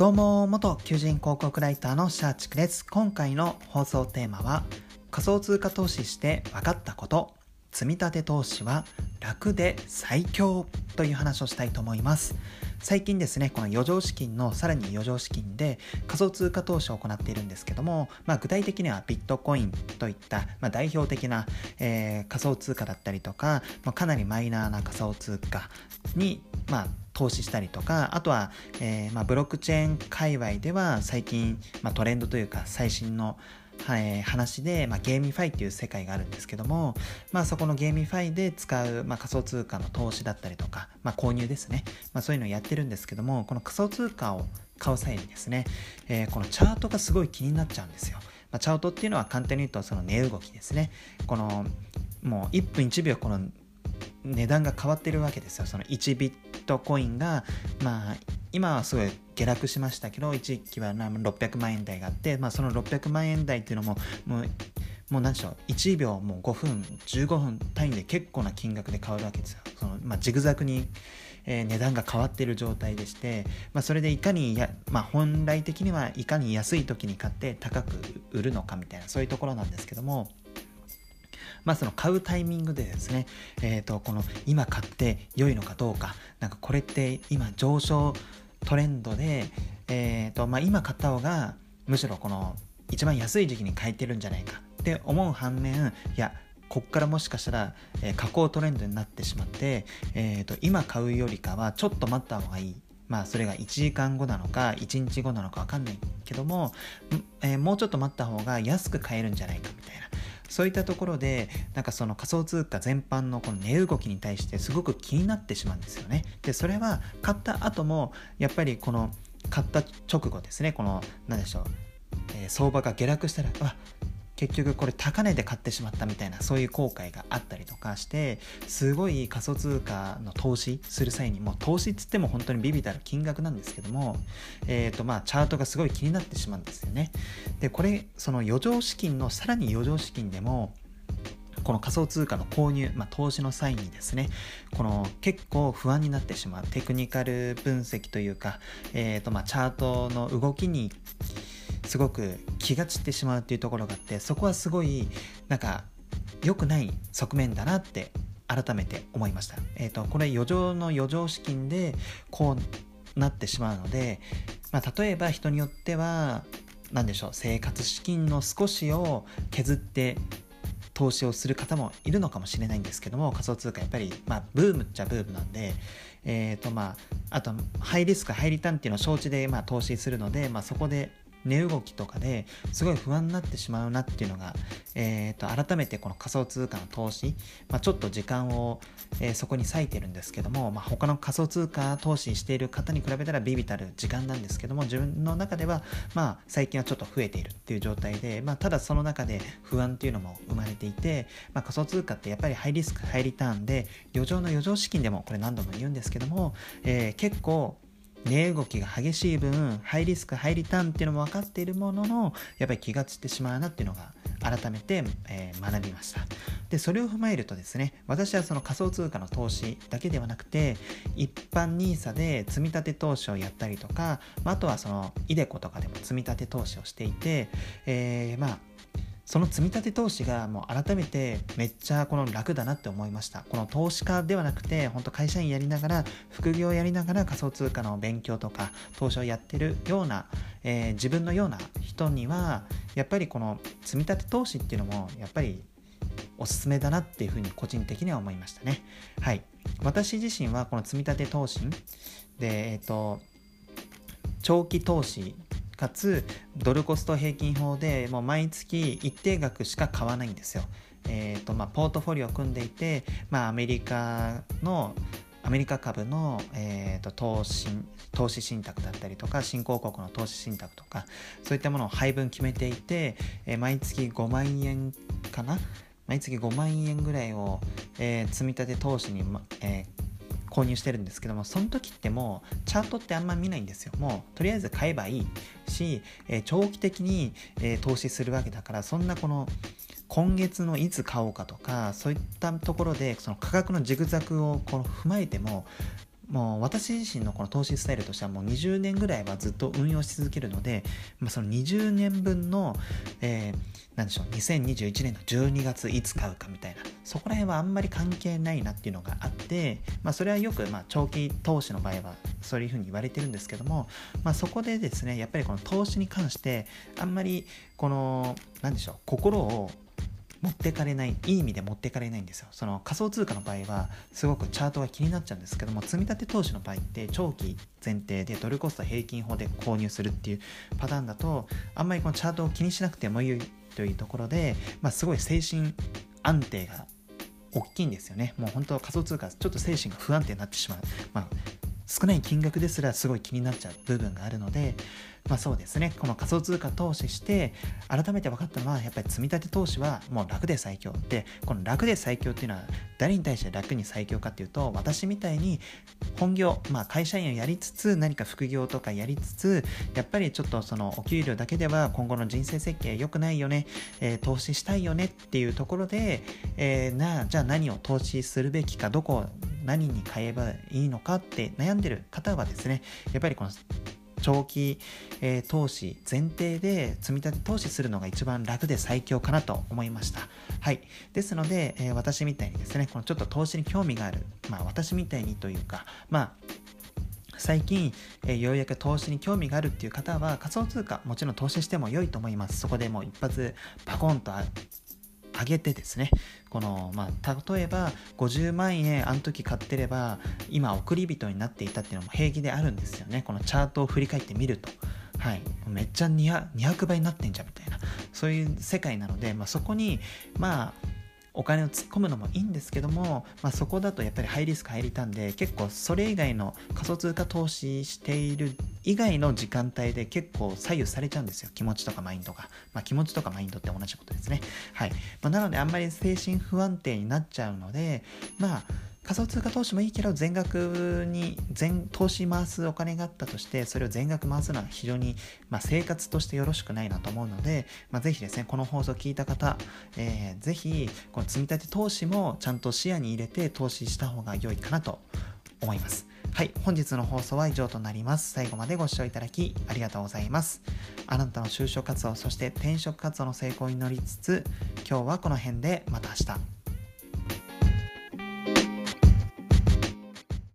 どうも元求人広告ライターのシャーチクです。今回の放送テーマは仮想通貨投資して分かったこと積立投資は楽で最強という話をしたいと思います。最近ですねこの余剰資金のさらに余剰資金で仮想通貨投資を行っているんですけども、まあ、具体的にはビットコインといった、まあ、代表的な、えー、仮想通貨だったりとか、まあ、かなりマイナーな仮想通貨に、まあ、投資したりとかあとは、えーまあ、ブロックチェーン界隈では最近、まあ、トレンドというか最新のはい、話で、まあ、 GameFi っていう世界があるんですけども、まあ、そこの GameFi で使う、まあ、仮想通貨の投資だったりとか、まあ、購入ですね、まあ、そういうのをやってるんですけどもこの仮想通貨を買う際にですね、えー、このチャートがすごい気になっちゃうんですよ。まあ、チャートっていうのは簡単に言うとその値動きですね。このもう1分1秒この値段が変わってるわけですよ。その1ビットトコインが、まあ、今はすごい下落しましたけど、一時期は600万円台があって、まあ、その600万円台っていうのも、もう、もう何でしょう、1秒もう5分、15分単位で結構な金額で変わるわけですよ。そのまあ、ジグザグに、えー、値段が変わっている状態でして、まあ、それでいかにや、まあ、本来的にはいかに安い時に買って高く売るのかみたいな、そういうところなんですけども、まあ、その買うタイミングでですね、えー、とこの今買って良いのかどうか。なんかこれって今上昇トレンドで、えーとまあ、今買った方がむしろこの一番安い時期に買えてるんじゃないか。って思う反面いやこっからもしかしたら、えー、下降トレンドになってしまって、えーと、今買うよりかはちょっと待った方がいい。まあそれが1時間後なのか1日後なのか分かんないけども、えー、もうちょっと待った方が安く買えるんじゃないかみたいな。そういったところでなんかその仮想通貨全般のこの値動きに対してすごく気になってしまうんですよね。でそれは買った後もやっぱりこの買った直後ですねこの何でしょう、えー、相場が下落したらあ結局これ高値で買ってしまったみたいなそういう後悔があったりとかしてすごい仮想通貨の投資する際にも投資っつっても本当にビビたる金額なんですけども、えーとまあ、チャートがすごい気になってしまうんですよね。でこれその余剰資金のさらに余剰資金でもこの仮想通貨の購入、まあ、投資の際にですね、この結構不安になってしまうテクニカル分析というか、えーとまあ、チャートの動きにすごく気が散ってしまうっていうところがあってそこはすごいなんか良くない側面だなって改めて思いました。えっ、ー、とこれ余剰の余剰資金でこうなってしまうので、まあ、例えば人によっては何でしょう生活資金の少しを削って投資をする方もいるのかもしれないんですけども仮想通貨やっぱり、まあ、ブームっちゃブームなんで、えーとまあ、あとハイリスクハイリターンっていうのを承知で、まあ、投資するので、まあ、そこで値動きとかですごい不安になってしまうなっていうのが、えーと、改めてこの仮想通貨の投資、まあ、ちょっと時間を、えー、そこに割いてるんですけども、まあ、他の仮想通貨投資している方に比べたらビビたる時間なんですけども自分の中では、まあ、最近はちょっと増えているっていう状態で、まあ、ただその中で不安っていうのも生まれていて、まあ、仮想通貨ってやっぱりハイリスクハイリターンで余剰の余剰資金でもこれ何度も言うんですけども、えー、結構値動きが激しい分ハイリスクハイリターンっていうのも分かっているもののやっぱり気が散ってしまうなっていうのが改めて、えー、学びました。でそれを踏まえるとですね私はその仮想通貨の投資だけではなくて一般 NISA で積み立て投資をやったりとかまあとはその iDeCo とかでも積み立て投資をしていて、えー、まあその積み立て投資がもう改めてめっちゃこの楽だなって思いました。この投資家ではなくて、本当会社員やりながら、副業やりながら仮想通貨の勉強とか投資をやってるような、えー、自分のような人には、やっぱりこの積み立て投資っていうのも、やっぱりおすすめだなっていうふうに個人的には思いましたね。はい。私自身はこの積み立て投資で、えっ、ー、と、長期投資かつドルコスト平均法でもう毎月一定額しか買わないんですよ。えーとまあ、ポートフォリオを組んでいて、まあ、アメリカのアメリカ株の、えーと、投資投資信託だったりとか新興国の投資信託とかそういったものを配分決めていて、えー、毎月5万円かな？毎月5万円ぐらいを、えー、積み立て投資に、えー、購入してるんですけどもその時ってもうチャートってあんま見ないんですよ。もうとりあえず買えばいいし、えー、長期的に、えー、投資するわけだからそんなこの今月のいつ買おうかとかそういったところでその価格のジグザグをこの踏まえてももう私自身のこの投資スタイルとしてはもう20年ぐらいはずっと運用し続けるので、まあ、その20年分の、えー、なんでしょう2021年の12月いつ買うかみたいなそこら辺はあんまり関係ないなっていうのがあって、まあ、それはよくまあ長期投資の場合はそういうふうに言われてるんですけども、まあ、そこでですねやっぱりこの投資に関してあんまりこの何でしょう心を持ってかれないいい意味で持ってかれないんですよ。その仮想通貨の場合はすごくチャートが気になっちゃうんですけども積立投資の場合って長期前提でドルコスト平均法で購入するっていうパターンだとあんまりこのチャートを気にしなくてもいいというところで、まあ、すごい精神安定が大きいんですよね。もう本当仮想通貨ちょっと精神が不安定になってしまう、まあ、少ない金額ですらすごい気になっちゃう部分があるので、まあそうですね、この仮想通貨投資して、改めて分かったのは、やっぱり積み立て投資はもう楽で最強。で、この楽で最強っていうのは、誰に対して楽に最強かっていうと、私みたいに本業、まあ会社員をやりつつ、何か副業とかやりつつ、やっぱりちょっとそのお給料だけでは今後の人生設計良くないよね、えー、投資したいよねっていうところで、えー、な、じゃあ何を投資するべきか、どこ何に買えばいいのかって悩んんでる方はですねやっぱりこの長期、えー、投資前提で積み立て投資するのが一番楽で最強かなと思いました。はい。ですので、えー、私みたいにですね、このちょっと投資に興味がある、まあ私みたいにというか、まあ最近、えー、ようやく投資に興味があるっていう方は仮想通貨もちろん投資しても良いと思います。そこでもう一発パコンと上げてですねこのまあ例えば50万円あの時買ってれば今送り人になっていたっていうのも平気であるんですよね。このチャートを振り返ってみると。はい。めっちゃ 200, 200倍になってんじゃんみたいな。そういう世界なので、まあ、そこにまあお金を突っ込むのもいいんですけども、まあ、そこだとやっぱりハイリスク入りたんで結構それ以外の仮想通貨投資している以外の時間帯で結構左右されちゃうんですよ。気持ちとかマインドが、まあ、気持ちとかマインドって同じことですね。はい、まあ、なのであんまり精神不安定になっちゃうのでまあ仮想通貨投資もいいけど全額に全投資回すお金があったとしてそれを全額回すのは非常に、まあ、生活としてよろしくないなと思うので、まあ、ぜひですねこの放送を聞いた方、えー、ぜひこの積み立て投資もちゃんと視野に入れて投資した方が良いかなと思いますはい、本日の放送は以上となります。最後までご視聴いただきありがとうございます。あなたの就職活動、そして転職活動の成功に乗りつつ、今日はこの辺でまた明日。